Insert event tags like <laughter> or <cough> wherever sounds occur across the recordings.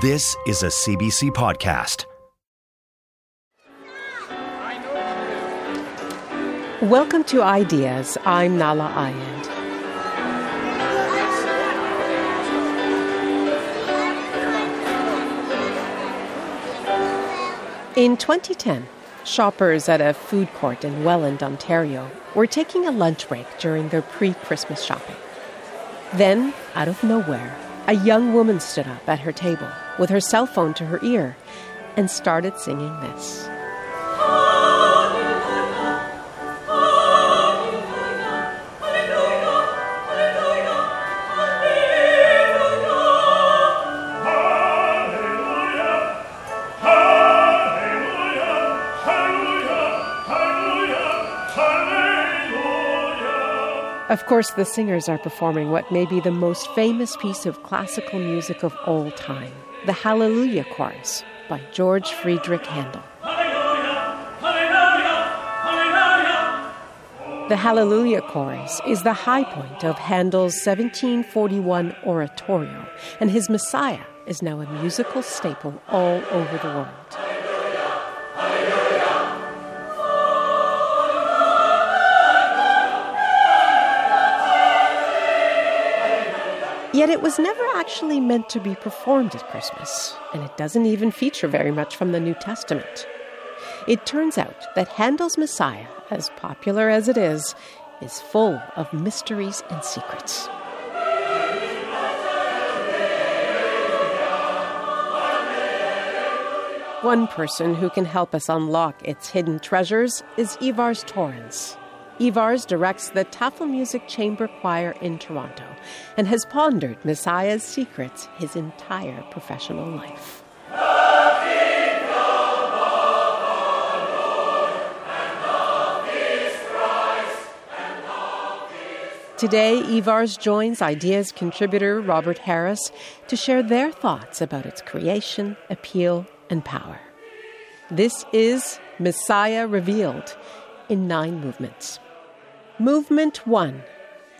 This is a CBC podcast. Welcome to Ideas. I'm Nahlah Ayed. In 2010, shoppers at a food court in Welland, Ontario, were taking a lunch break during their pre Christmas shopping. Then, out of nowhere, a young woman stood up at her table with her cell phone to her ear and started singing this. Of course, the singers are performing what may be the most famous piece of classical music of all time the Hallelujah Chorus by George Friedrich Handel. The Hallelujah Chorus is the high point of Handel's 1741 oratorio, and his Messiah is now a musical staple all over the world. Yet it was never actually meant to be performed at Christmas, and it doesn't even feature very much from the New Testament. It turns out that Handel's Messiah, as popular as it is, is full of mysteries and secrets. One person who can help us unlock its hidden treasures is Ivars Taurins. Ivars directs the Tafelmusik Chamber Choir in Toronto and has pondered Messiah's secrets his entire professional life. Today, Ivars joins Ideas contributor Robert Harris to share their thoughts about its creation, appeal, and power. This is Messiah Revealed in nine movements. Movement 1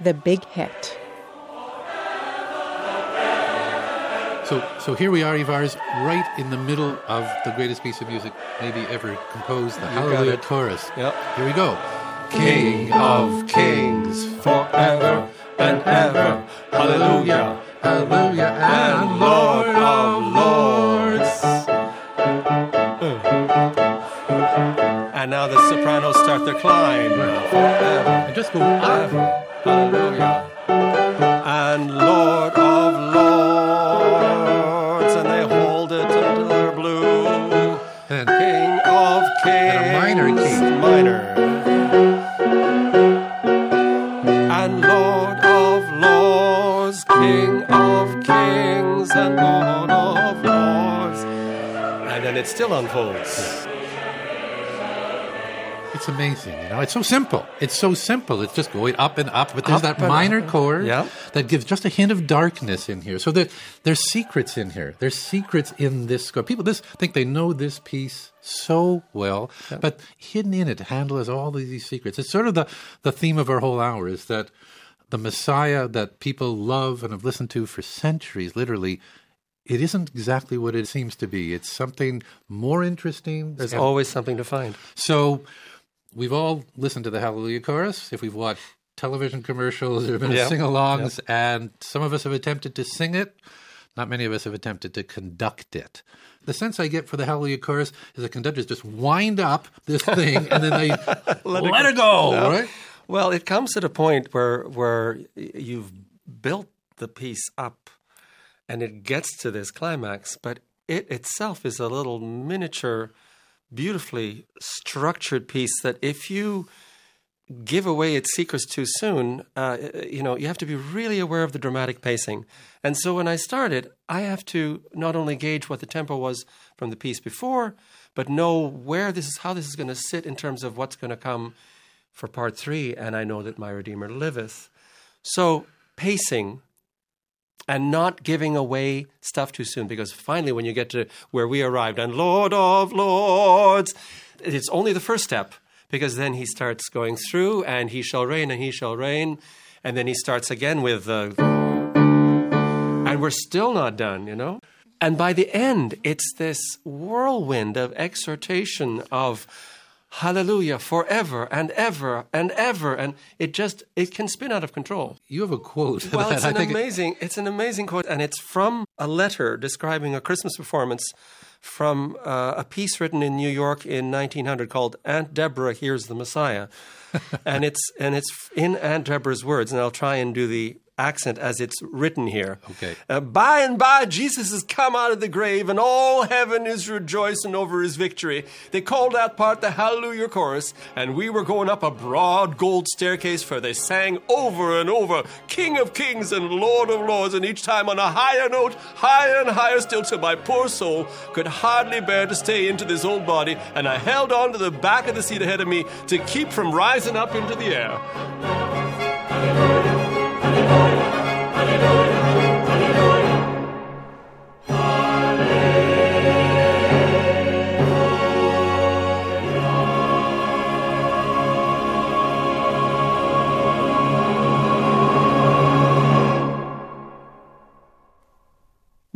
The Big Hit. So, so here we are, Ivars, right in the middle of the greatest piece of music maybe ever composed, the Hallelujah Chorus. Yep. Here we go. King of kings forever and ever. Hallelujah. Hallelujah. And Lord of lords. And now the sopranos start their climb. And just go up. Hallelujah. And Lord of lords. And they hold it until they're blue. And King of kings. And a minor key. Minor. And Lord of lords, King of kings, and Lord of lords. And then it still unfolds. It's amazing, you know. It's so simple. It's so simple. It's just going up and up, but there's Up that minor up. chord that gives just a hint of darkness in here. So there, there's secrets in here. There's secrets in this score. People this think they know this piece so well, but hidden in it, Handel has all these secrets. It's sort of the, the theme of our whole hour is that the Messiah that people love and have listened to for centuries, literally, it isn't exactly what it seems to be. It's something more interesting. There's always something to find. so we've all listened to the Hallelujah chorus. If we've watched television commercials or been Yeah. sing-alongs, and some of us have attempted to sing it. Not many of us have attempted to conduct it. The sense I get for the Hallelujah chorus is the conductors just wind up this thing and then they <laughs> let, it go, right? Well, it comes at a point where where you've built the piece up, and it gets to this climax, but it itself is a little miniature, beautifully structured piece that if you give away its secrets too soon, uh, you know, you have to be really aware of the dramatic pacing. And so when I started, I have to not only gauge what the tempo was from the piece before, but know where this is, how this is going to sit in terms of what's going to come for part three. And I know that my Redeemer liveth. So pacing and not giving away stuff too soon because finally when you get to where we arrived and lord of lords it's only the first step because then he starts going through and he shall reign and he shall reign and then he starts again with uh, and we're still not done you know? And by the end it's this whirlwind of exhortation of hallelujah forever and ever and ever and it just it can spin out of control You have a quote. well it's an amazing it's an amazing quote and it's from a letter describing a christmas performance from uh, a piece written in new york in 1900 called aunt deborah hears the messiah <laughs> and it's and it's in aunt deborah's words and i'll try and do the accent as it's written here Okay. uh, by and by, Jesus has come out of the grave, and all heaven is rejoicing over his victory. They called that part the Hallelujah Chorus, and we were going up a broad gold staircase, for they sang over and over, King of Kings and Lord of Lords, and each time on a higher note, higher and higher still, till my poor soul could hardly bear to stay into this old body, and I held on to the back of the seat ahead of me to keep from rising up into the air.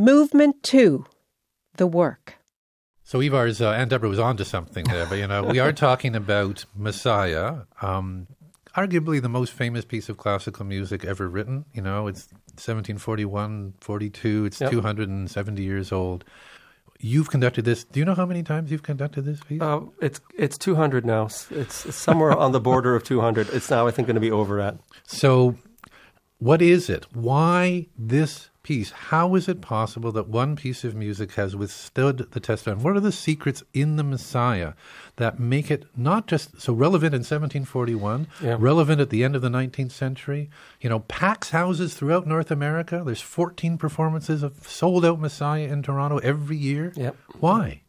Movement two The Work. So Ivars uh, Aunt Deborah was onto something there, but you know we are <laughs> talking about Messiah, um, arguably the most famous piece of classical music ever written. You know, it's 1741, 42. It's Yep. 270 years old. You've conducted this. Do you know how many times you've conducted this piece? Uh, it's it's 200 now. It's, it's somewhere on the border of 200. It's now, I think, going to be over at. So, what is it? Why this piece? How is it possible that one piece of music has withstood the test of time? What are the secrets in the Messiah that make it not just so relevant in 1741, Yeah. relevant at the end of the 19th century? You know, packs houses throughout North America. There's 14 performances of sold out Messiah in Toronto every year. Yep. Why?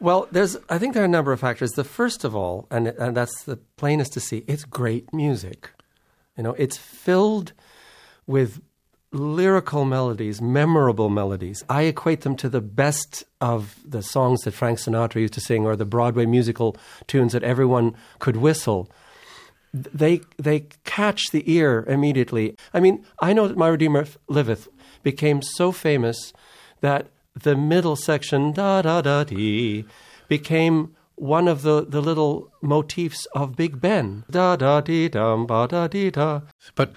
Well, there's I think there are a number of factors. The first of all, and and that's the plainest to see, it's great music. You know, it's filled with lyrical melodies, memorable melodies. I equate them to the best of the songs that Frank Sinatra used to sing or the Broadway musical tunes that everyone could whistle. They they catch the ear immediately. I mean, I know that My Redeemer Liveth became so famous that the middle section da da da dee became one of the, the little motifs of Big Ben. Da da dee dum ba da dee da. But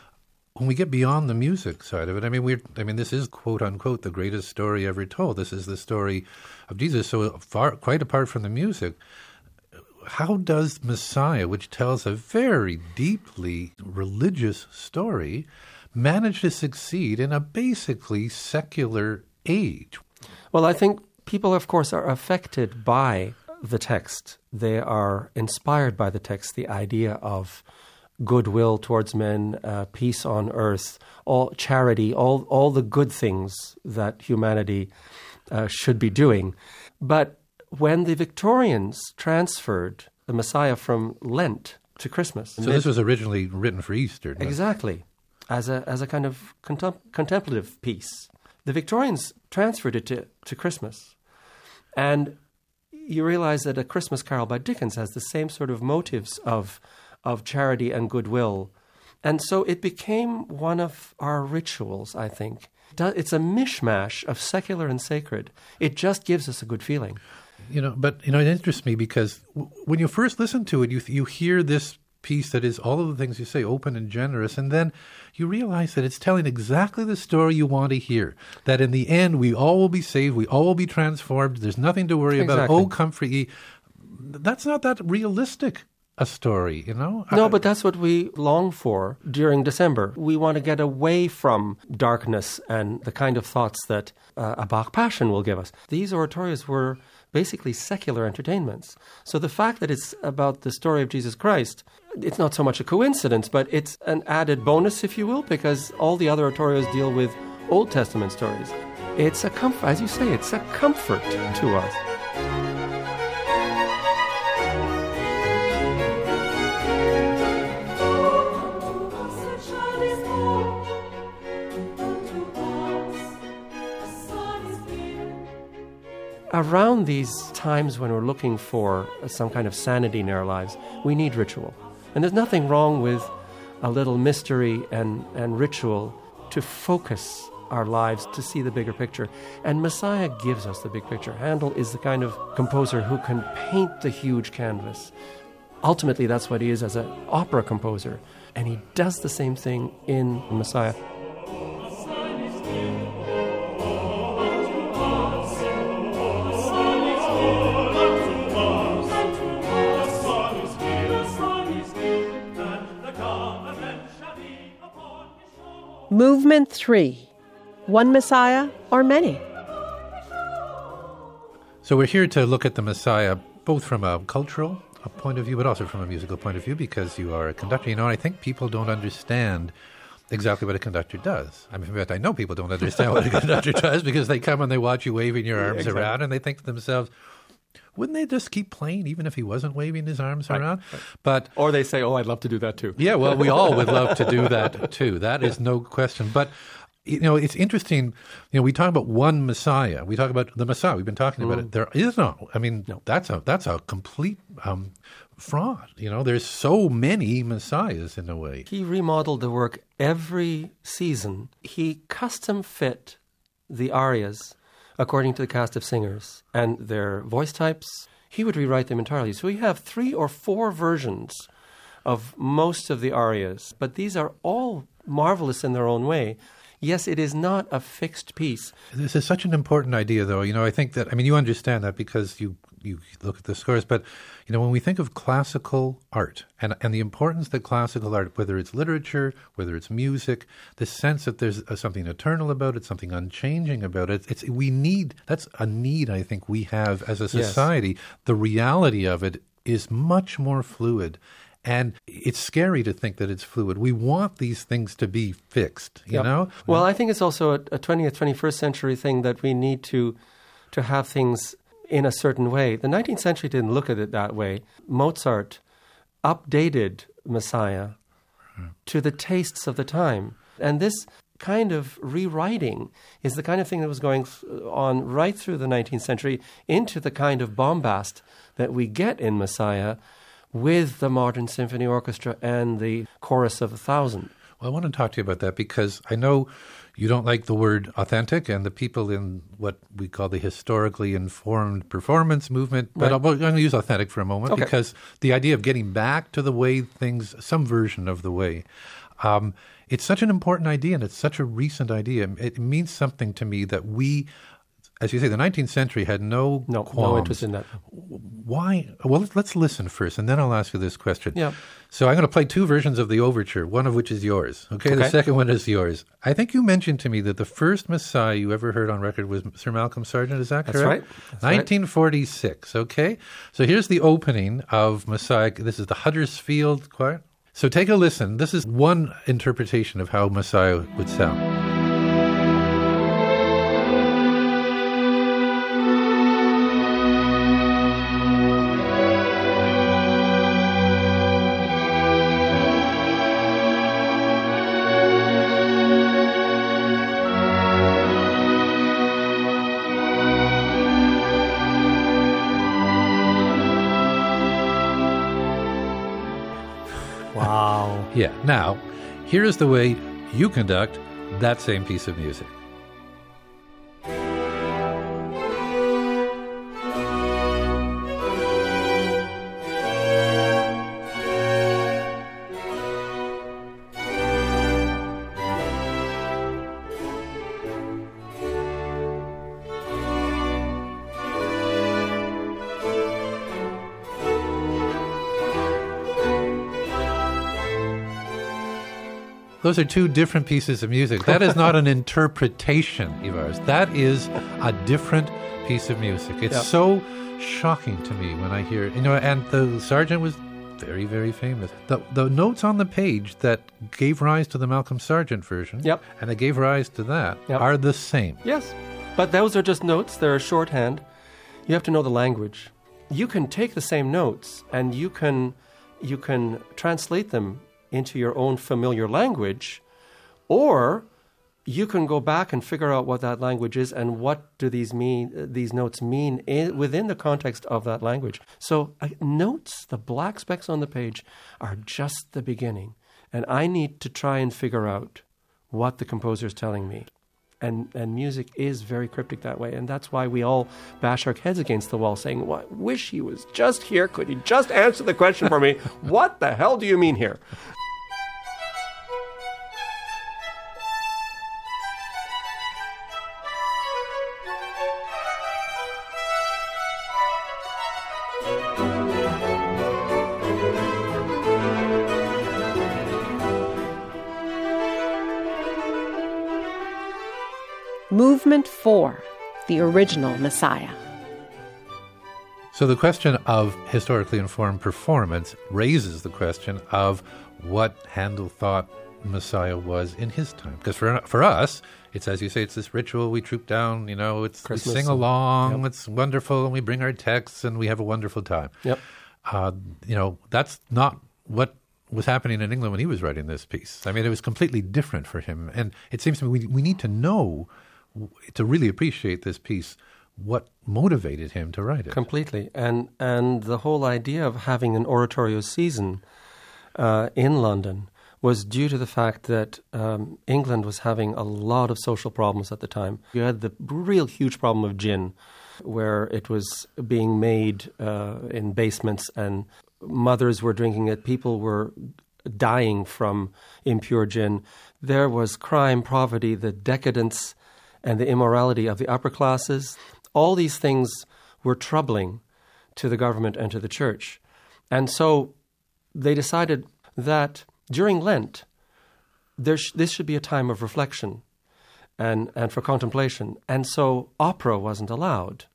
when we get beyond the music side of it, I mean, we're, I mean, this is quote unquote the greatest story ever told. This is the story of Jesus. So far, quite apart from the music, how does Messiah, which tells a very deeply religious story, manage to succeed in a basically secular age? Well, I think people, of course, are affected by the text. They are inspired by the text, the idea of goodwill towards men, uh, peace on earth, all charity, all all the good things that humanity uh, should be doing. But when the Victorians transferred the Messiah from Lent to Christmas, So this was originally written for Easter. Exactly, as a as a kind of contem- contemplative piece. The Victorians transferred it to, to Christmas, and you realize that a Christmas Carol by Dickens has the same sort of motives of of charity and goodwill, and so it became one of our rituals. I think it's a mishmash of secular and sacred. It just gives us a good feeling. You know, but you know, it interests me because w- when you first listen to it, you you hear this piece that is all of the things you say, open and generous, and then you realize that it's telling exactly the story you want to hear. That in the end, we all will be saved, we all will be transformed. There's nothing to worry about. Oh, comfort ye. That's not that realistic a story, you know? No, but that's what we long for during December. We want to get away from darkness and the kind of thoughts that uh, a Bach Passion will give us. These oratorios were basically secular entertainments. So the fact that it's about the story of Jesus Christ, it's not so much a coincidence, but it's an added bonus, if you will, because all the other oratorios deal with Old Testament stories. It's a comfort, as you say, it's a comfort to us. Around these times when we're looking for some kind of sanity in our lives, we need ritual. And there's nothing wrong with a little mystery and, and ritual to focus our lives to see the bigger picture. And Messiah gives us the big picture. Handel is the kind of composer who can paint the huge canvas. Ultimately, that's what he is as an opera composer. And he does the same thing in Messiah. Movement three One Messiah or many? So we're here to look at the Messiah both from a cultural a point of view, but also from a musical point of view, because you are a conductor. You know, I think people don't understand exactly what a conductor does. I mean, in fact, I know people don't understand what a <laughs> conductor does because they come and they watch you waving your arms exactly. around, and they think to themselves, "Wouldn't they just keep playing even if he wasn't waving his arms around?" But Or they say, Oh, I'd love to do that too. yeah, well, we <laughs> all would love to do that too. That is no question. But you know, it's interesting. You know, we talk about one Messiah. We talk about the Messiah. We've been talking about it. There is no. I mean, that's a that's a complete um, fraud. You know, there's so many Messiahs in a way. He remodeled the work every season. He custom fit the arias according to the cast of singers and their voice types. He would rewrite them entirely. So we have three or four versions of most of the arias, but these are all marvelous in their own way. Yes, it is not a fixed piece. This is such an important idea, though. You know, I think that I mean you understand that because you you look at the scores, but you know when we think of classical art and and the importance that classical art, whether it's literature, whether it's music, the sense that there's uh, something eternal about it, something unchanging about it. It's we need that's a need I think we have as a society. The reality of it is much more fluid. And it's scary to think that it's fluid. We want these things to be fixed, you Yep. know? Well, I think it's also a, a 20th, 21st century thing that we need to to have things in a certain way. The 19th century didn't look at it that way. Mozart updated Messiah to the tastes of the time. And this kind of rewriting is the kind of thing that was going on right through the 19th century into the kind of bombast that we get in Messiah with the modern symphony orchestra and the chorus of a thousand. Well, I want to talk to you about that because I know you don't like the word authentic, and the people in what we call the historically informed performance movement. But Right. I'm going to use authentic for a moment Okay. because the idea of getting back to the way things, some version of the way, um, it's such an important idea, and it's such a recent idea. It means something to me that we. As you say, the 19th century had no No, qualms. no interest in that. Why? Well, let's- let's listen first, and then I'll ask you this question. Yeah. So I'm going to play two versions of the overture, one of which is yours. Okay. The second one is yours. I think you mentioned to me that the first Messiah you ever heard on record was Sir Malcolm Sargent. Is that That's correct? right. That's right. 1946. Okay. So here's the opening of Messiah. This is the Huddersfield Choir. So take a listen. This is one interpretation of how Messiah would sound. Yeah. Now, here is the way you conduct that same piece of music. Those are two different pieces of music. That is not an <laughs> interpretation, Ivars. That is a different piece of music. It's Yeah. so shocking to me when I hear, you know, and the Sargent was very, very famous. The, the notes on the page that gave rise to the Malcolm Sargent version Yep. and that gave rise to that Yep. are the same. Yes, but those are just notes. They're shorthand. You have to know the language. You can take the same notes and you can you can translate them into your own familiar language, or you can go back and figure out what that language is and what do these mean these notes mean in, within the context of that language. So uh, notes, the black specks on the page, are just the beginning, and I need to try and figure out what the composer is telling me and and music is very cryptic that way, and that's why we all bash our heads against the wall, saying, "Well, wish he was just here. Could he just answer the question for me? <laughs> what the hell do you mean here?" Movement 4 The Original Messiah. So the question of historically informed performance raises the question of what Handel thought Messiah was in his time. Because for for us, it's as you say, it's this ritual. We troop down, you know, it's Christmas we sing and- along, yep. it's wonderful, and we bring our texts, and we have a wonderful time. Yep. Uh, you know, that's not what was happening in England when he was writing this piece. I mean, it was completely different for him, and it seems to me we we need to know to really appreciate this piece what motivated him to write it. Completely, and and the whole idea of having an oratorio season uh, in London was due to the fact that um, England was having a lot of social problems at the time. You had the real huge problem of gin, where it was being made uh, in basements, and mothers were drinking it. People were dying from impure gin. There was crime, poverty, the decadence, and the immorality of the upper classes. All these things were troubling to the government and to the church. And so they decided that during Lent, there sh- this should be a time of reflection and, and for contemplation. And so opera wasn't allowed.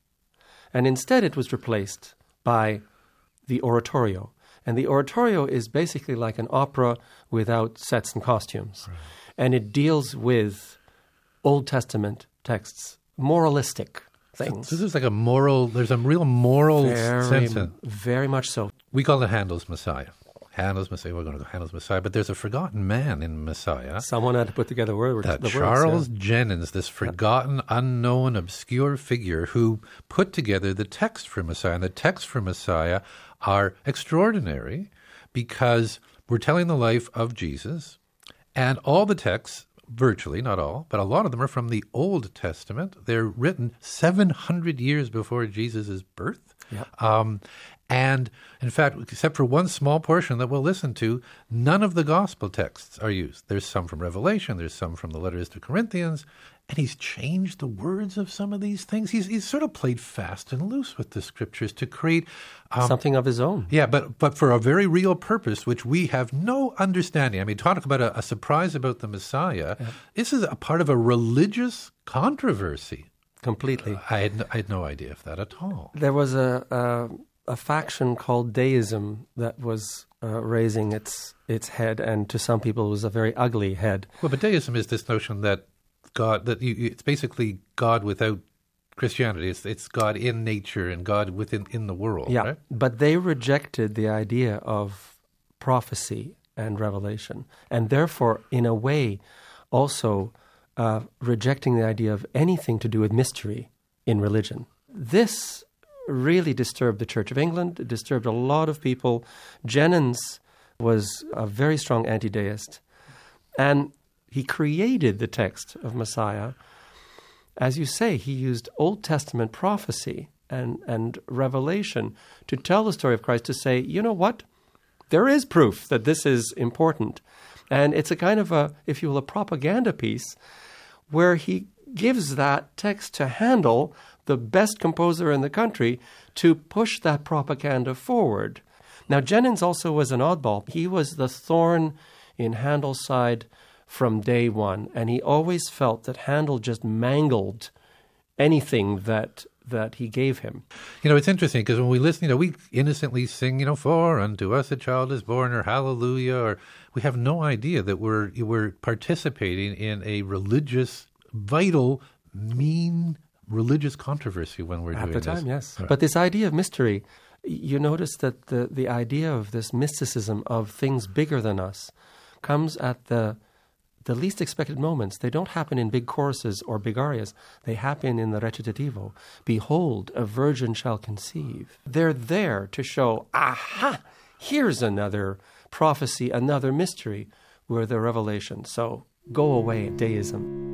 And instead, it was replaced by the oratorio. And the oratorio is basically like an opera without sets and costumes. And it deals with Old Testament texts, moralistic things. This is like a moral. There's a real moral very, sense. In, very much so. we call it Handel's Messiah. Handel's Messiah. We're going to go Handel's Messiah, but there's a forgotten man in Messiah. Someone had to put together words. That the words, That Charles yeah. Jennens, this forgotten, unknown, obscure figure who put together the text for Messiah. And the texts for Messiah are extraordinary because we're telling the life of Jesus, and all the texts, virtually, not all, but a lot of them are from the Old Testament. They're written 700 years before Jesus' birth. Yeah. Um, and in fact, except for one small portion that we'll listen to, none of the gospel texts are used. There's some from Revelation, there's some from the letters to Corinthians, and he's changed the words of some of these things. He's, he's sort of played fast and loose with the scriptures to create um, Something of his own. yeah, but but for a very real purpose, which we have no understanding. I mean, talk about a, a surprise about the Messiah. This is a part of a religious controversy. Completely. I had no, I had no idea of that at all. There was a, a, a faction called Deism that was uh, raising its, its head, and to some people, it was a very ugly head. Well, but deism is this notion that God that you, it's basically God without Christianity. It's it's God in nature and God within in the world. Yeah, right? but they rejected the idea of prophecy and revelation, and therefore, in a way, also uh, rejecting the idea of anything to do with mystery in religion. This really disturbed the Church of England. It disturbed a lot of people. Jennens was a very strong anti-deist, and he created the text of Messiah as you say, he used Old Testament prophecy and, and revelation to tell the story of Christ, to say, you know what? There is proof that this is important. And it's a kind of a, if you will, a propaganda piece where he gives that text to Handel, the best composer in the country, to push that propaganda forward. Now, Jennens also was an oddball. He was the thorn in Handel's side from day one, and he always felt that Handel just mangled anything that that he gave him. You know, it's interesting because when we listen, you know, we innocently sing, you know, "For unto us a child is born," or "Hallelujah," or we have no idea that we're we're participating in a religious, vital, mean religious controversy when we're At doing the time, this. yes. Right. But this idea of mystery, you notice that the, the idea of this mysticism of things bigger than us comes at the the least expected moments. They don't happen in big choruses or big arias. They happen in the recitativo. Behold, a virgin shall conceive. They're there to show, aha, here's another prophecy, another mystery, where the revelation. So go away, deism.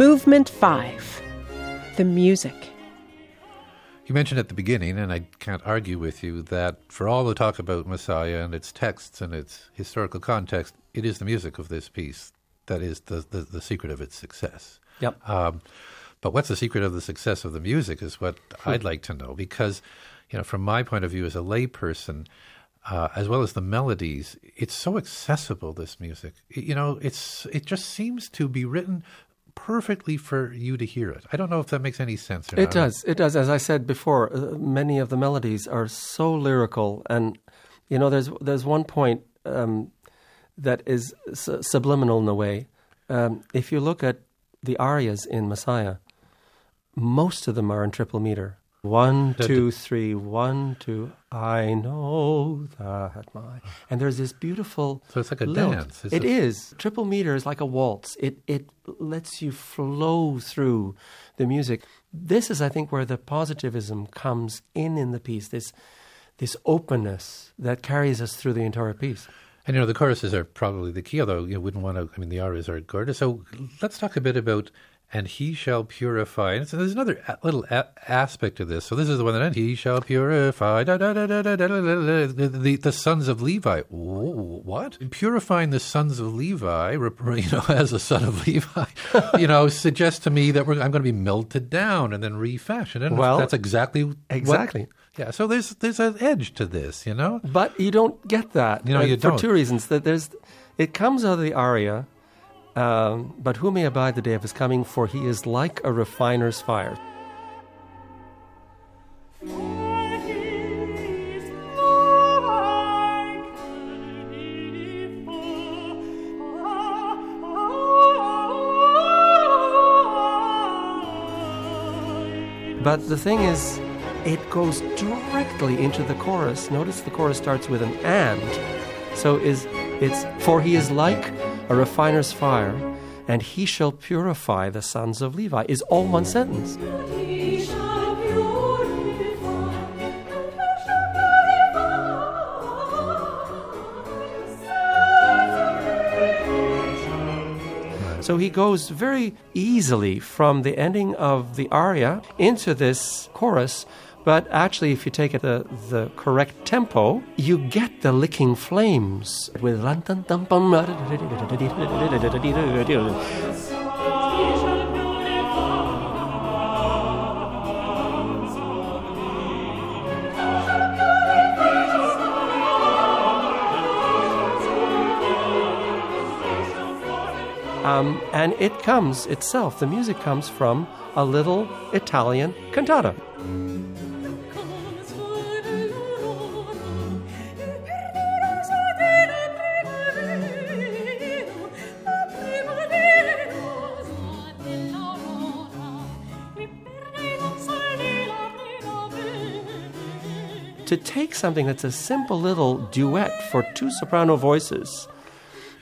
Movement 5 The Music. You mentioned at the beginning, and I can't argue with you, that for all the talk about Messiah and its texts and its historical context, it is the music of this piece that is the, the, the secret of its success. Yep. Um, but what's the secret of the success of the music is what I'd like to know because, you know, from my point of view as a layperson, uh, as well as the melodies, it's so accessible. This music, you know, it's it just seems to be written perfectly for you to hear it. I don't know if that makes any sense. Or It does. It does. As I said before, uh, many of the melodies are so lyrical, and you know, there's there's one point um, that is su- subliminal in a way. Um, if you look at the arias in Messiah, most of them are in triple meter. One, two, three, one, two. I know that my and there's this beautiful. So it's like a lilt. dance. It's It a- is triple meter is like a waltz. It it lets you flow through the music. This is, I think, where the positivism comes in in the piece. This this openness that carries us through the entire piece. And you know the choruses are probably the key, although you wouldn't want to. I mean, the arias are gorgeous. So let's talk a bit about "And He Shall Purify." And so there's another a- little a- aspect of this. So this is the one that "And He Shall Purify." Da, da, da, the, the the sons of Levi. Whoa, what? Purifying the sons of Levi, you know, as a son of Levi, you know, suggests to me that we're, I'm going to be melted down and then refashioned. And Well, that's exactly what- exactly. yeah. So there's there's an edge to this, you know. But you don't get that. You know, uh, you for don't. two reasons. That there's, it comes out of the aria. Um, but who may abide the day of his coming? For he is like a refiner's fire. But the thing is, it goes directly into the chorus. Notice the chorus starts with an and. So is it's for he is like a refiner's fire, and he shall purify the sons of Levi is all one sentence. So he goes very easily from the ending of the aria into this chorus. But actually, if you take it the, the correct tempo, you get the licking flames with Um, Um, and it comes itself, the music comes from a little Italian cantata. To take something that's a simple little duet for two soprano voices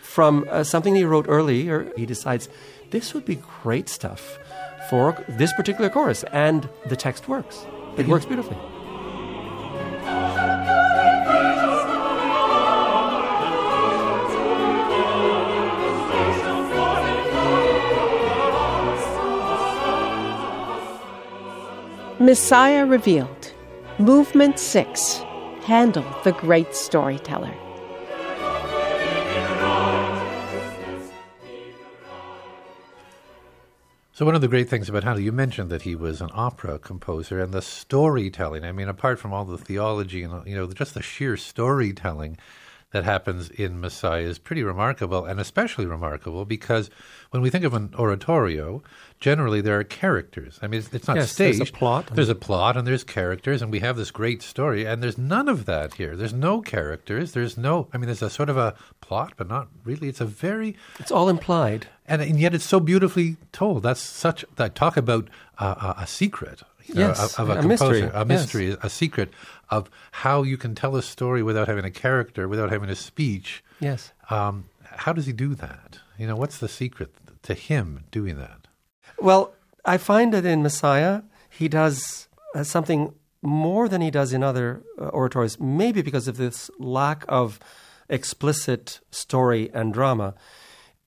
from uh, something he wrote earlier, he decides this would be great stuff for this particular chorus, and the text works. It works beautifully. Messiah Revealed, Movement 6 Handel the Great Storyteller. So one of the great things about Handel, you mentioned that he was an opera composer, and the storytelling. I mean, apart from all the theology and you know just the sheer storytelling that happens in Messiah is pretty remarkable, and especially remarkable because when we think of an oratorio, generally there are characters. I mean, it's, it's not Yes, staged. there's a plot. There's a plot, and there's characters, and we have this great story, and there's none of that here. There's no characters. There's no. I mean, there's a sort of a plot, but not really. It's a very It's all implied. and, and yet it's so beautifully told. That's such that talk about uh, a, a secret. Know, Yes, of, of a, a composer, mystery, a yes. mystery, a secret of how you can tell a story without having a character, without having a speech. Yes. Um, how does he do that? You know, what's the secret to him doing that? Well, I find that in Messiah, he does uh, something more than he does in other uh, oratories, maybe because of this lack of explicit story and drama,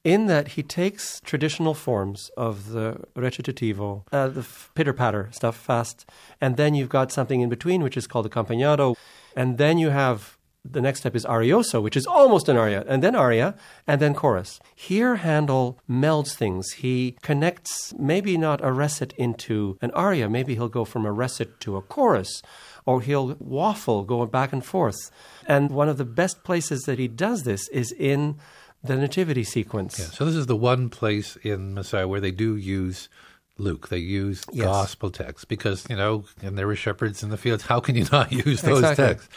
in that he takes traditional forms of the recitativo, uh, the pitter patter stuff, fast, and then you've got something in between, which is called accompagnato, and then you have the next step is arioso, which is almost an aria, and then aria, and then chorus. Here, Handel melds things. He connects maybe not a recit into an aria, maybe he'll go from a recit to a chorus, or he'll waffle, going back and forth. And one of the best places that he does this is in the nativity sequence. Yeah. So this is the one place in Messiah where they do use Luke. They use Yes. gospel texts because you know, and there were shepherds in the fields. How can you <laughs> not use those Exactly. texts?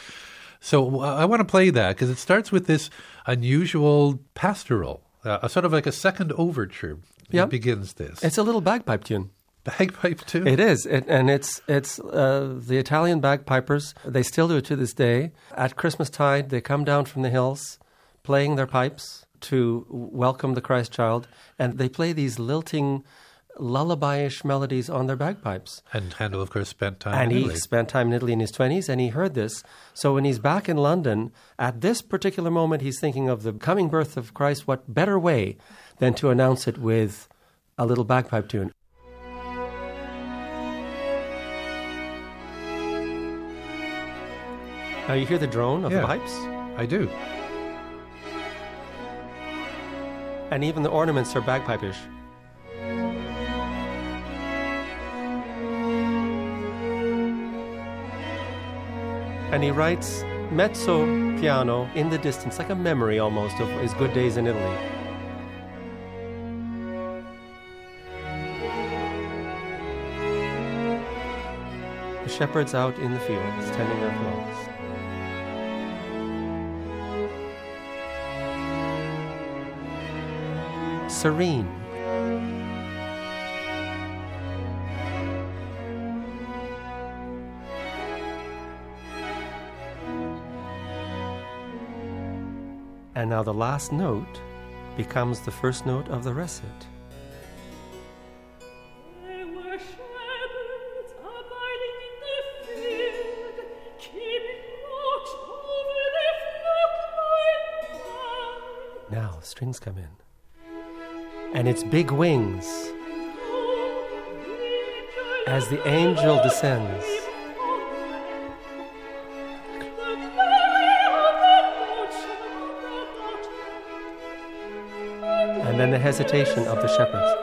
So uh, I want to play that because it starts with this unusual pastoral, uh, a sort of like a second overture. Yep. It begins this It's a little bagpipe tune. bagpipe too. It is, it, and it's it's uh, the Italian bagpipers. They still do it to this day. At Christmas tide, they come down from the hills, playing their pipes to welcome the Christ child, and they play these lilting, lullabyish melodies on their bagpipes. And Handel, of course, spent time And in he Italy. spent time in Italy in his 20s and he heard this. So when he's back in London, at this particular moment, he's thinking of the coming birth of Christ. What better way than to announce it with a little bagpipe tune? Now you hear the drone of Yeah. the pipes, I do. And even the ornaments are bagpipish. And he writes mezzo piano in the distance, like a memory almost of his good days in Italy. The shepherds out in the fields tending their flocks. Serene. And now the last note becomes the first note of the recit. There were shepherds abiding in the field, keeping watch over their flock by night. Now strings come in. And it's big wings as the angel descends. And then the hesitation of the shepherds.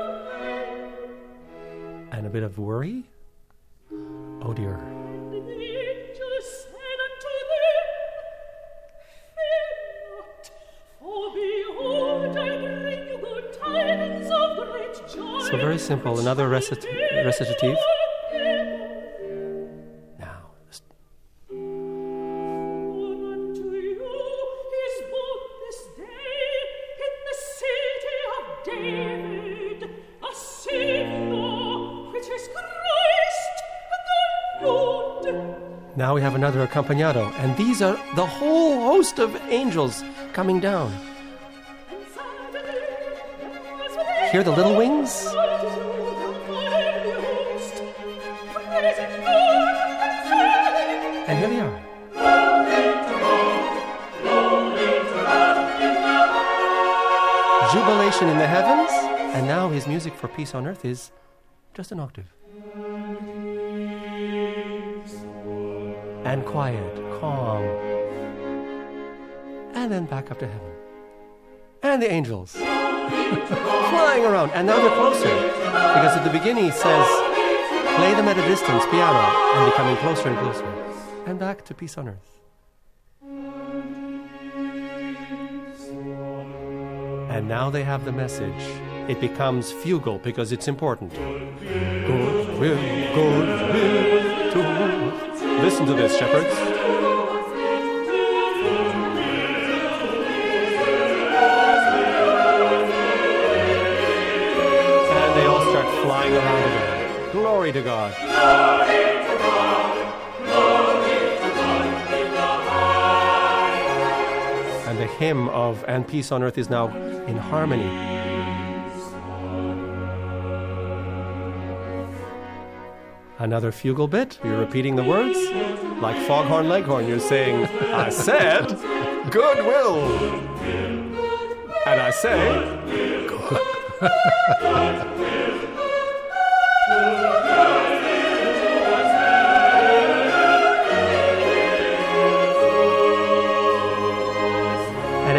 And a bit of worry. Oh dear. Very simple. Another recit- recitative. Now, now we have another accompagnato, and these are the whole host of angels coming down. Hear the little wings? And here they are. Jubilation in the heavens, and now his music for peace on earth is just an octave. And quiet, calm. And then back up to heaven. And the angels <laughs> flying around. And now they're closer. Because at the beginning he says, play them at a distance, piano, and becoming closer and closer. And back to peace on earth. And now they have the message. It becomes fugal because it's important. Good will, good will to. Listen to this, shepherds. And they all start flying around again. Glory to God. And the hymn of And Peace on Earth is now in harmony. Another fugal bit. You're repeating the words. Like Foghorn Leghorn, you're saying, I said, goodwill. And I say, <laughs>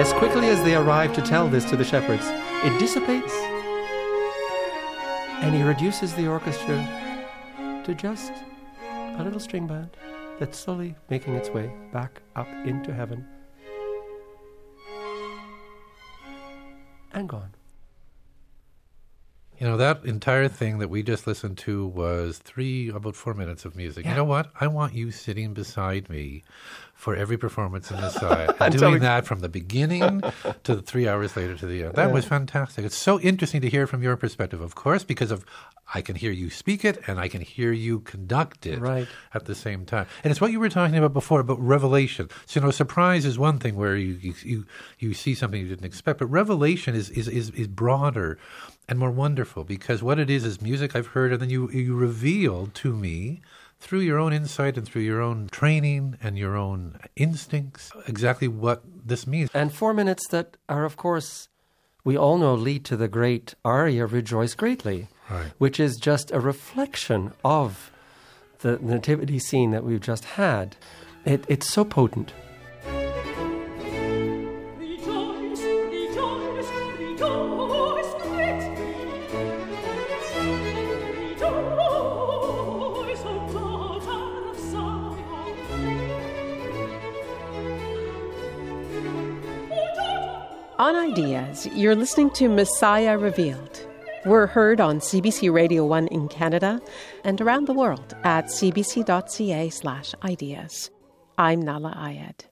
as quickly as they arrive to tell this to the shepherds, it dissipates. And he reduces the orchestra to just a little string band that's slowly making its way back up into heaven and gone. You know, that entire thing that we just listened to was three, about four minutes of music. You know what? I want you sitting beside me for every performance in the side. <laughs> and doing that from the beginning to the three hours later to the end. That was fantastic. It's so interesting to hear from your perspective, of course, because of I can hear you speak it and I can hear you conduct it Right. at the same time. And it's what you were talking about before about revelation. So, you know, surprise is one thing where you you you, you see something you didn't expect, but revelation is, is is is broader and more wonderful because what it is is music I've heard, and then you you reveal to me through your own insight and through your own training and your own instincts exactly what this means. And four minutes that are, of course, we all know lead to the great aria Rejoice Greatly, Right. which is just a reflection of the nativity scene that we've just had. It, it's so potent. On Ideas, you're listening to Messiah Revealed. We're heard on CBC Radio 1 in Canada and around the world at cbc.ca slash ideas. I'm Nahlah Ayed.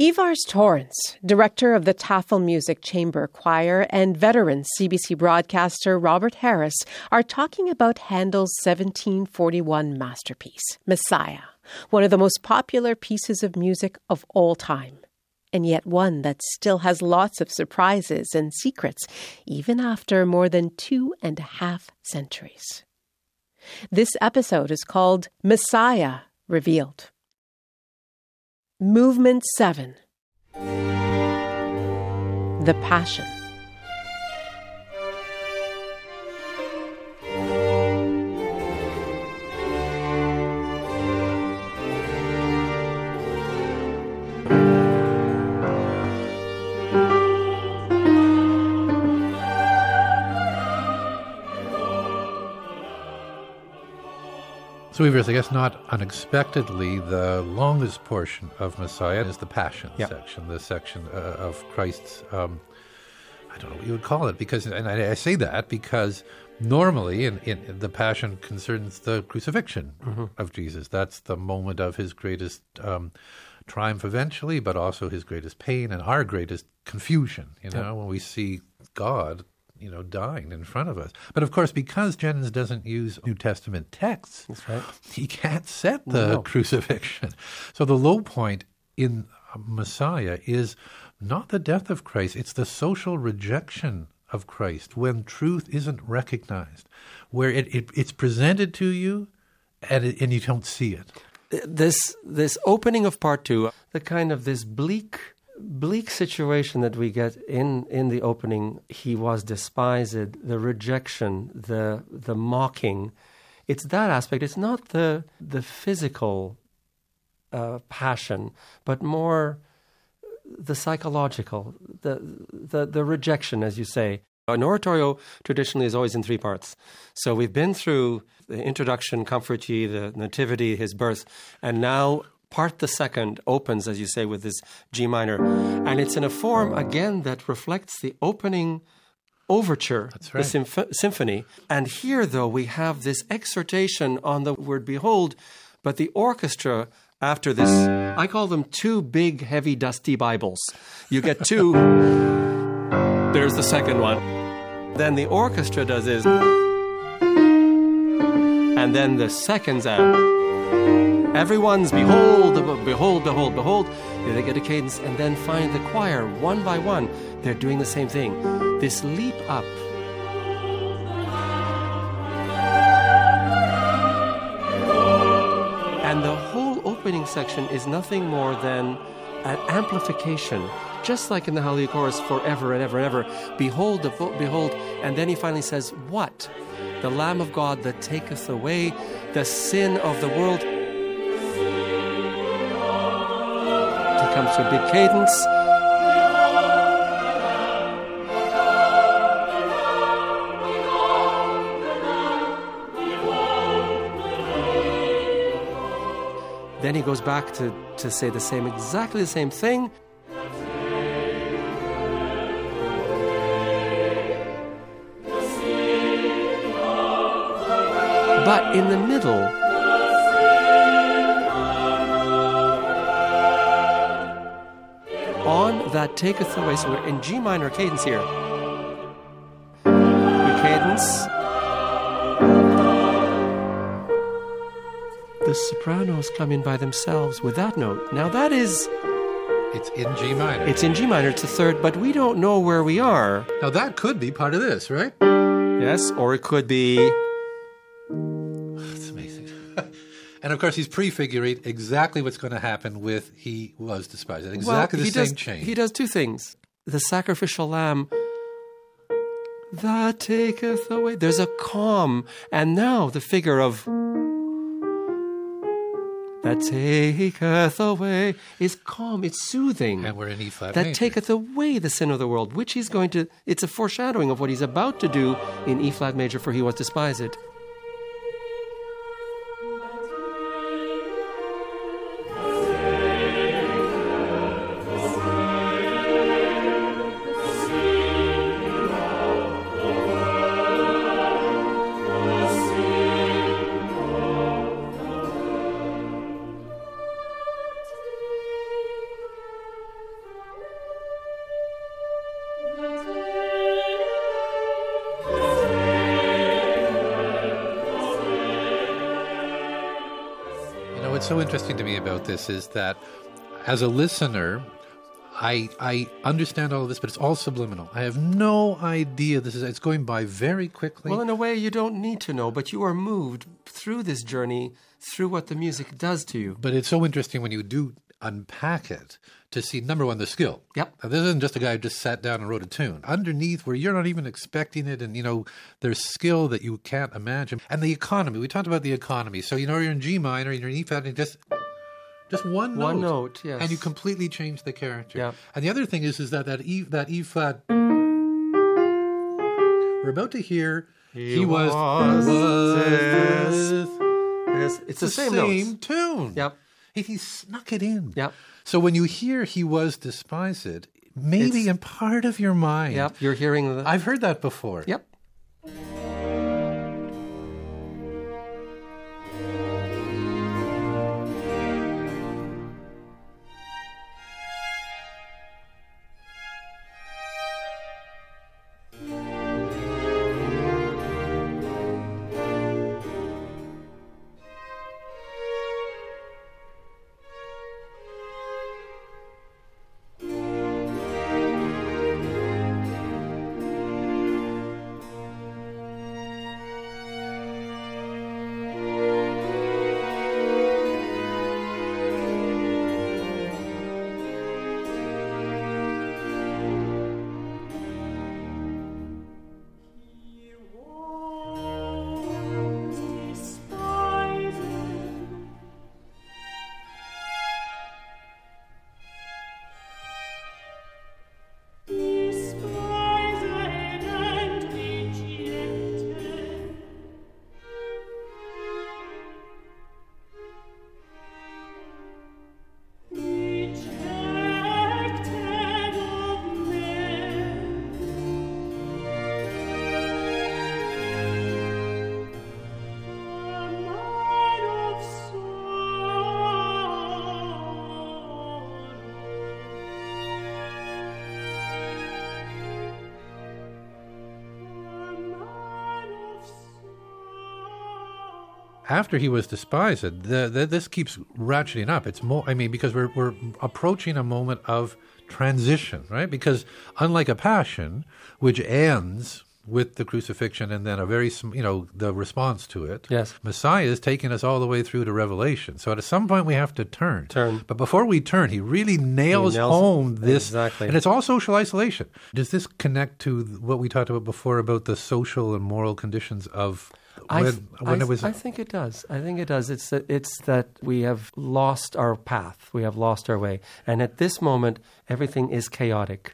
Ivars Taurins, director of the Tafelmusik Chamber Choir, and veteran CBC broadcaster Robert Harris are talking about Handel's 1741 masterpiece, Messiah, one of the most popular pieces of music of all time. And yet one that still has lots of surprises and secrets, even after more than two and a half centuries. This episode is called Messiah Revealed. Movement 7 The Passion. So, Ivars, I guess not unexpectedly, the longest portion of Messiah is the Passion Yeah. section, the section uh, of Christ's. Um, I don't know what you would call it because, and I, I say that because normally, in, in the Passion concerns the crucifixion of Jesus. That's the moment of his greatest um, triumph, eventually, but also his greatest pain and our greatest confusion. You know, when we see God, you know, dying in front of us. But of course, because Jennens doesn't use New Testament texts, right. he can't set the crucifixion. So the low point in uh, Messiah is not the death of Christ, it's the social rejection of Christ when truth isn't recognized, where it, it it's presented to you and, it, and you don't see it. this this opening of part two, the kind of this bleak bleak situation that we get in in the opening, he was despised, the rejection, the the mocking. It's that aspect. It's not the the physical uh, passion, but more the psychological, the, the the rejection, as you say. An oratorio traditionally is always in three parts. So we've been through the introduction, Comfort Ye, the Nativity, His birth, and now part the second opens, as you say, with this G minor, and it's in a form again that reflects the opening overture, That's the symph- symphony. And here, though, we have this exhortation on the word "behold," but the orchestra. After this, I call them two big, heavy, dusty Bibles. You get two. <laughs> There's the second one. Then the orchestra does this. And then the seconds out. Everyone's behold, behold, behold, behold. They get a cadence and then find the choir one by one. They're doing the same thing. This leap up. And the whole opening section is nothing more than an amplification, just like in the Hallelujah chorus, forever and ever and ever. Behold, behold, and then he finally says, "What? The Lamb of God that taketh away the sin of the world." Comes to a big cadence. Then he goes back to, to say the same, exactly the same thing. But in the middle, that taketh away, so we're in G minor cadence here. We cadence. The sopranos come in by themselves with that note. Now that is, It's in G minor. it's in G minor, it's a third, but we don't know where we are. now that could be part of this, right? Yes, or it could be. And of course, he's prefiguring exactly what's going to happen with he was despised. Exactly well, the he same does, change. He does two things. The sacrificial lamb that taketh away. There's a calm, and now the figure of that taketh away is calm. It's soothing. and we're in E flat that major. taketh away the sin of the world, which he's going to. It's a foreshadowing of what he's about to do in E flat major, for he was despised. Interesting to me about this is that as a listener, I I understand all of this, but it's all subliminal. I have no idea this is. It's going by very quickly. Well, in a way, you don't need to know, but you are moved through this journey, through what the music does to you. but it's so interesting when you do unpack it to see number one the skill. Yep. Now, this isn't just a guy who just sat down and wrote a tune. Underneath, where you're not even expecting it, and you know there's skill that you can't imagine, and the economy. We talked about the economy. So you know you're in G minor, you're in E flat, and just just one note. One note, yes. and you completely change the character. Yep. And the other thing is, is that that E that E flat. We're about to hear. He, was. was was It's, it's the the same, same tune. Yep. He, he snuck it in. Yep. So when you hear he was despised, maybe It's- in part of your mind, Yep. You're hearing the. I've heard that before. yep. After he was despised, the, the, this keeps ratcheting up. It's more. I mean, because we're we're approaching a moment of transition, right? Because unlike a passion, which ends with the crucifixion and then a very you know the response to it. Yes. Messiah is taking us all the way through to Revelation. So at some point we have to turn. Turn. But before we turn, he really nails, nails it. home this. Exactly. And it's all social isolation. Does this connect to what we talked about before about the social and moral conditions of I, when, th- when I, it was? I think it does. I think it does. It's that, it's that we have lost our path. We have lost our way. And at this moment, everything is chaotic.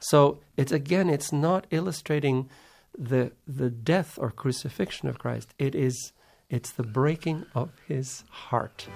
So it's again, it's not illustrating the the death or crucifixion of Christ. It is it's the breaking of his heart.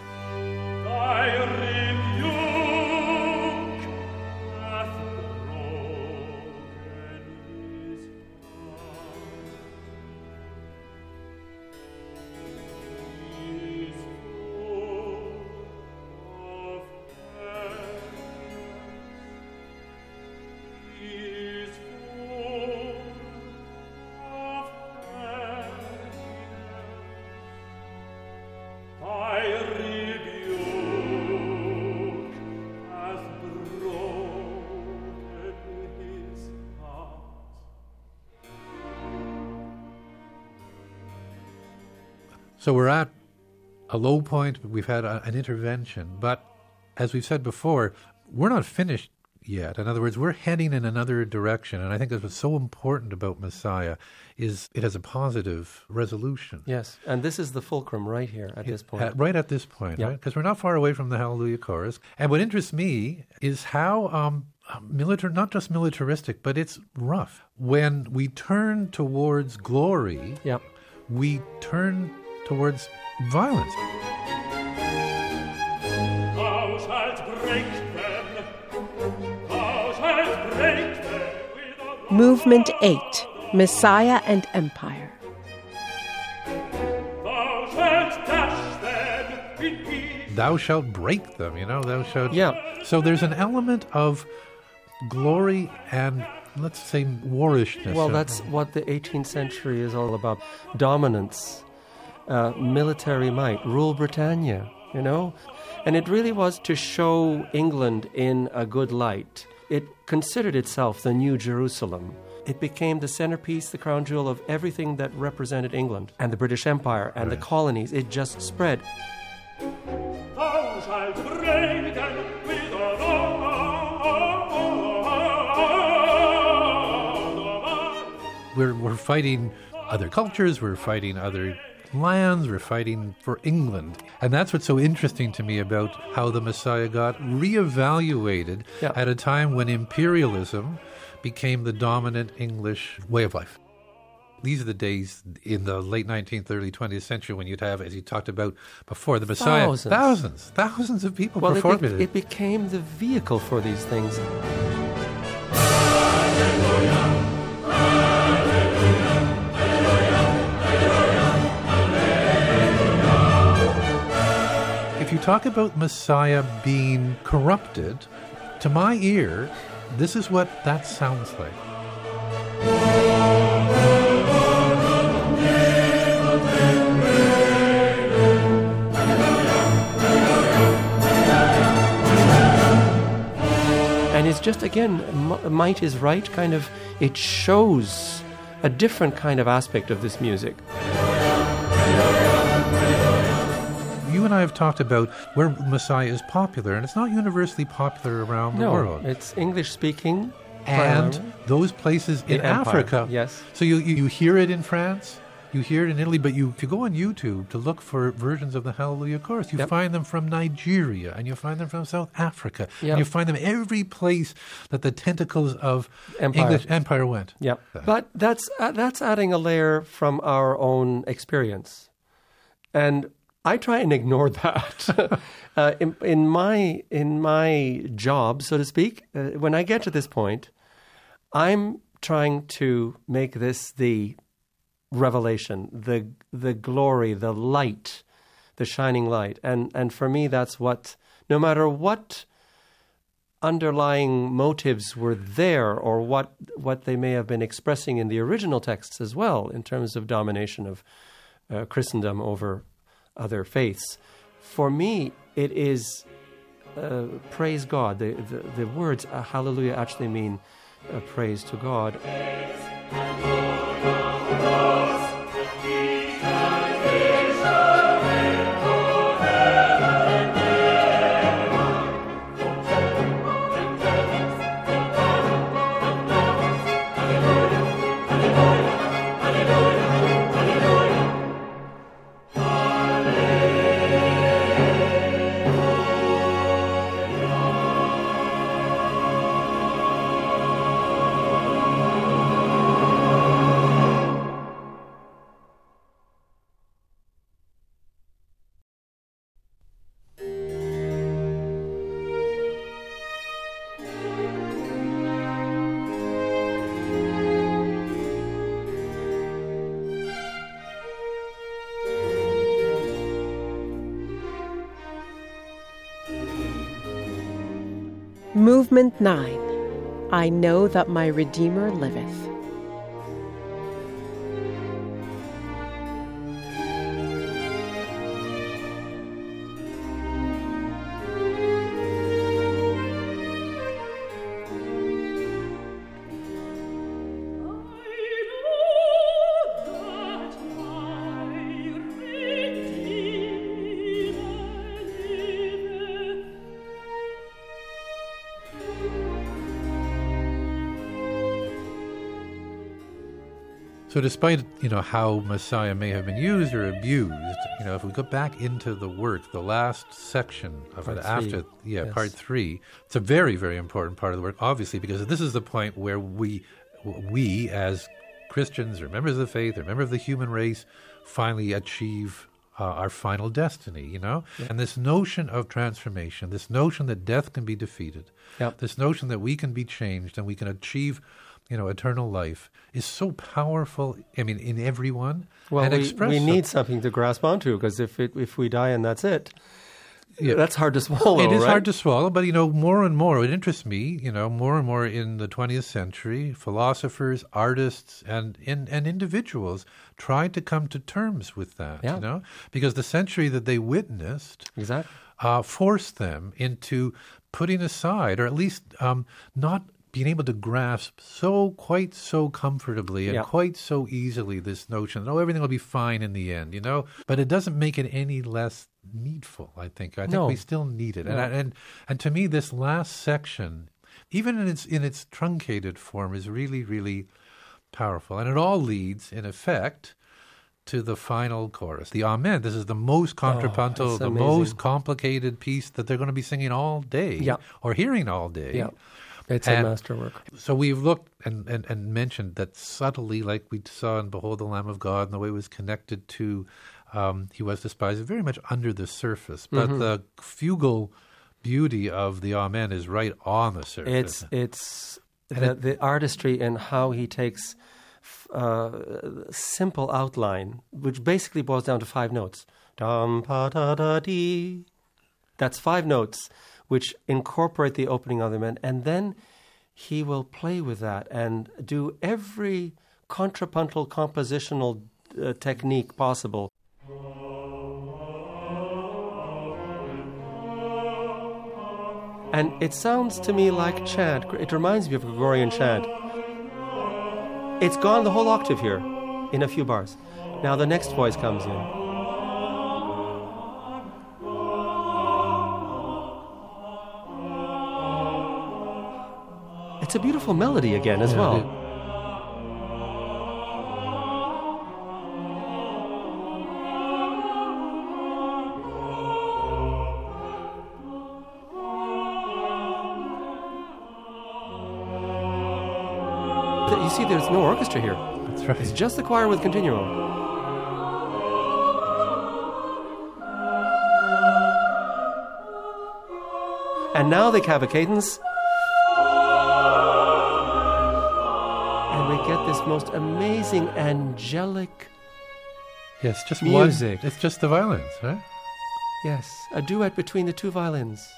So we're at a low point. We've had a, an intervention, but as we've said before, we're not finished yet. In other words, we're heading in another direction, and I think that's what's so important about Messiah is it has a positive resolution. Yes, and this is the fulcrum right here at this point. At- right at this point, Yeah. right? Because we're not far away from the Hallelujah chorus. And what interests me is how um, militar, not just militaristic, but it's rough. When we turn towards glory, Yep. we turn towards violence. Thou shalt break them. Thou shalt break them with a Movement 8 Messiah and Empire. Thou shalt dash them in pieces. Thou shalt break them, you know, thou shalt. Yeah. So there's an element of glory and, let's say, warishness. Well, that's what the 18th century is all about dominance, uh, military might, rule Britannia, you know? And it really was to show England in a good light. It considered itself the New Jerusalem. It became the centerpiece, the crown jewel of everything that represented England and the British Empire and the colonies. It just spread. Thou shalt break them with a rod. we're, we're fighting other cultures, we're fighting other lands, we're fighting for England. And that's what's so interesting to me about how the Messiah got reevaluated Yeah. at a time when imperialism became the dominant English way of life. these are the days in the late 19th, early 20th century when you'd have, as you talked about before, the Messiah. Thousands. Thousands, thousands of people Well, it, performed be- it. it became the vehicle for these things. If talk about Messiah being corrupted, to my ear, this is what that sounds like. And it's just, again, Might is Right, kind of, it shows a different kind of aspect of this music. You and I have talked about where Messiah is popular, and it's not universally popular around the No, world. it's English speaking. and those places in Empire, Africa. yes. So you, you you hear it in France, you hear it in Italy, but you if you go on YouTube to look for versions of the Hallelujah chorus, you Yep. find them from Nigeria and you find them from South Africa. Yep. And you find them every place that the tentacles of Empire. English empire went. Yeah, but that's uh, that's adding a layer from our own experience, and I try and ignore <laughs> that. uh, in, in my in my job, so to speak, uh, when I get to this point, I'm trying to make this the revelation, the the glory, the light, the shining light, and and for me, that's what. No matter what underlying motives were there or what what they may have been expressing in the original texts as well in terms of domination of uh, Christendom over other faiths. For me, it is uh, praise God. The, the, the words uh, hallelujah actually mean uh, praise to God. Movement 9 I know that my Redeemer liveth. So, despite you know how Messiah may have been used or abused, you know, if we go back into the work, the last section of Part it three, after, yeah, yes. part three, it's a very, very important part of the work, obviously, because this is the point where we, we as Christians or members of the faith or members of the human race, finally achieve uh, our final destiny. You know, and this notion of transformation, this notion that death can be defeated, Yep. this notion that we can be changed and we can achieve you know eternal life is so powerful i mean in everyone Well, we, we need something to grasp onto because if it, if we die and that's it, Yeah. that's hard to swallow. it is right? hard to swallow but you know more and more it interests me you know more and more in the 20th century philosophers artists and and, and individuals tried to come to terms with that Yeah. you know because the century that they witnessed Exactly. uh, forced them into putting aside, or at least um, not being able to grasp so quite so comfortably and Yeah. quite so easily this notion that oh everything will be fine in the end, you know. But it doesn't make it any less needful. I think. I think No. we still need it, and, No. And and to me, this last section, even in its in its truncated form, is really really powerful, and it all leads, in effect. To the final chorus, the Amen. This is the most oh, contrapuntal, Oh, the most complicated piece that they're going to be singing all day Yeah. or hearing all day. Yeah. It's a And masterwork. So we've looked and, and, and mentioned that subtly, like we saw in Behold the Lamb of God, and the way it was connected to um, He was despised, very much under the surface. But Mm-hmm. the fugal beauty of the Amen is right on the surface. It's it's the, the artistry and how he takes uh, simple outline, which basically boils down to five notes. Dum pa da da dee. That's five notes, which incorporate the opening of the man, and then he will play with that and do every contrapuntal compositional uh, technique possible. And it sounds to me like chant. It reminds me of Gregorian chant. It's gone the whole octave here in a few bars. Now the next voice comes in. It's a beautiful melody again as Yeah, well. it- You see, there's no orchestra here. That's right. It's just the choir with continuo. And now they have a cadence. This most amazing angelic, Yes, just Music. One, it's just the violins, right? yes, a duet between the two violins.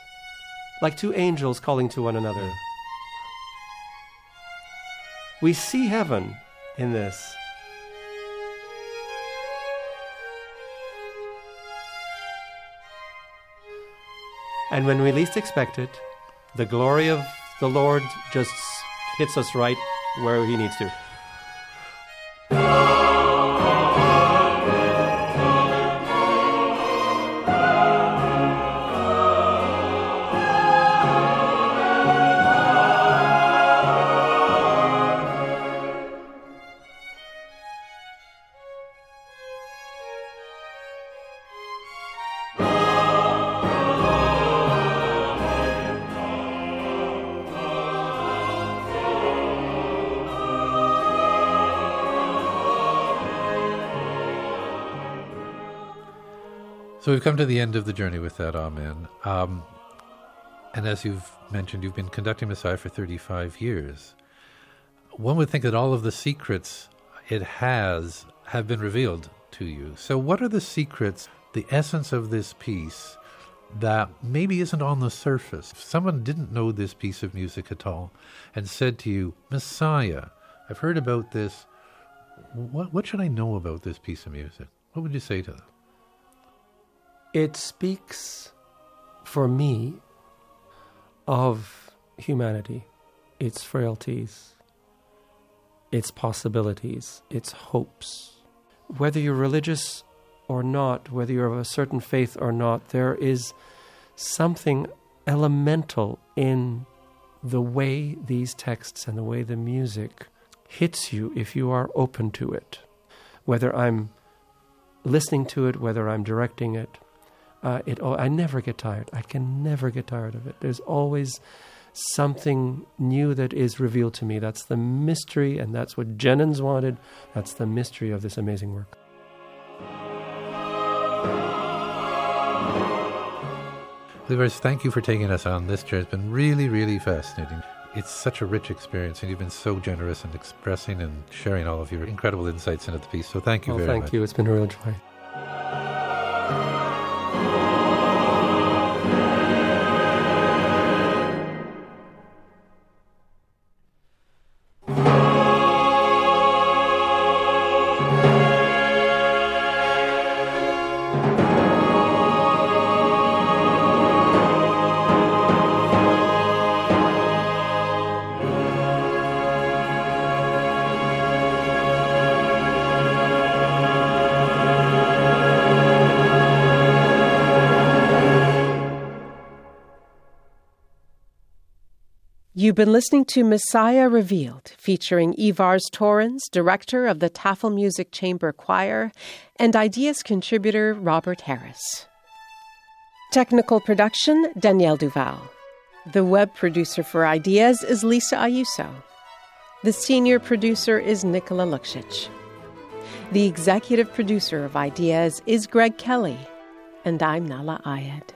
Like two angels calling to one another. We see heaven in this. And when we least expect it, the glory of the Lord just hits us right where he needs to. So we've come to the end of the journey with that Amen. Um, and as you've mentioned, you've been conducting Messiah for 35 years. One would think that all of the secrets it has have been revealed to you. So, what are the secrets, the essence of this piece that maybe isn't on the surface? If someone didn't know this piece of music at all and said to you, Messiah, I've heard about this. What, what should I know about this piece of music? What would you say to them? It speaks for me of humanity, its frailties, its possibilities, its hopes. Whether you're religious or not, whether you're of a certain faith or not, there is something elemental in the way these texts and the way the music hits you if you are open to it. Whether I'm listening to it, whether I'm directing it, uh, it oh, I never get tired. I can never get tired of it. There's always something new that is revealed to me. That's the mystery, and that's what Jennens wanted. That's the mystery of this amazing work. Ivars, thank you for taking us on this journey. It's been really, really fascinating. It's such a rich experience, and you've been so generous in expressing and sharing all of your incredible insights into the piece. So thank you Oh, very thank much. Thank you. It's been a real joy. Been listening to Messiah Revealed, featuring Ivars Taurins, director of the Tafelmusik Chamber Choir, and Ideas contributor Robert Harris. Technical production Danielle Duval. The web producer for Ideas is Lisa Ayuso. The senior producer is Nicola Luksic. The executive producer of Ideas is Greg Kelly. And I'm Nahlah Ayed.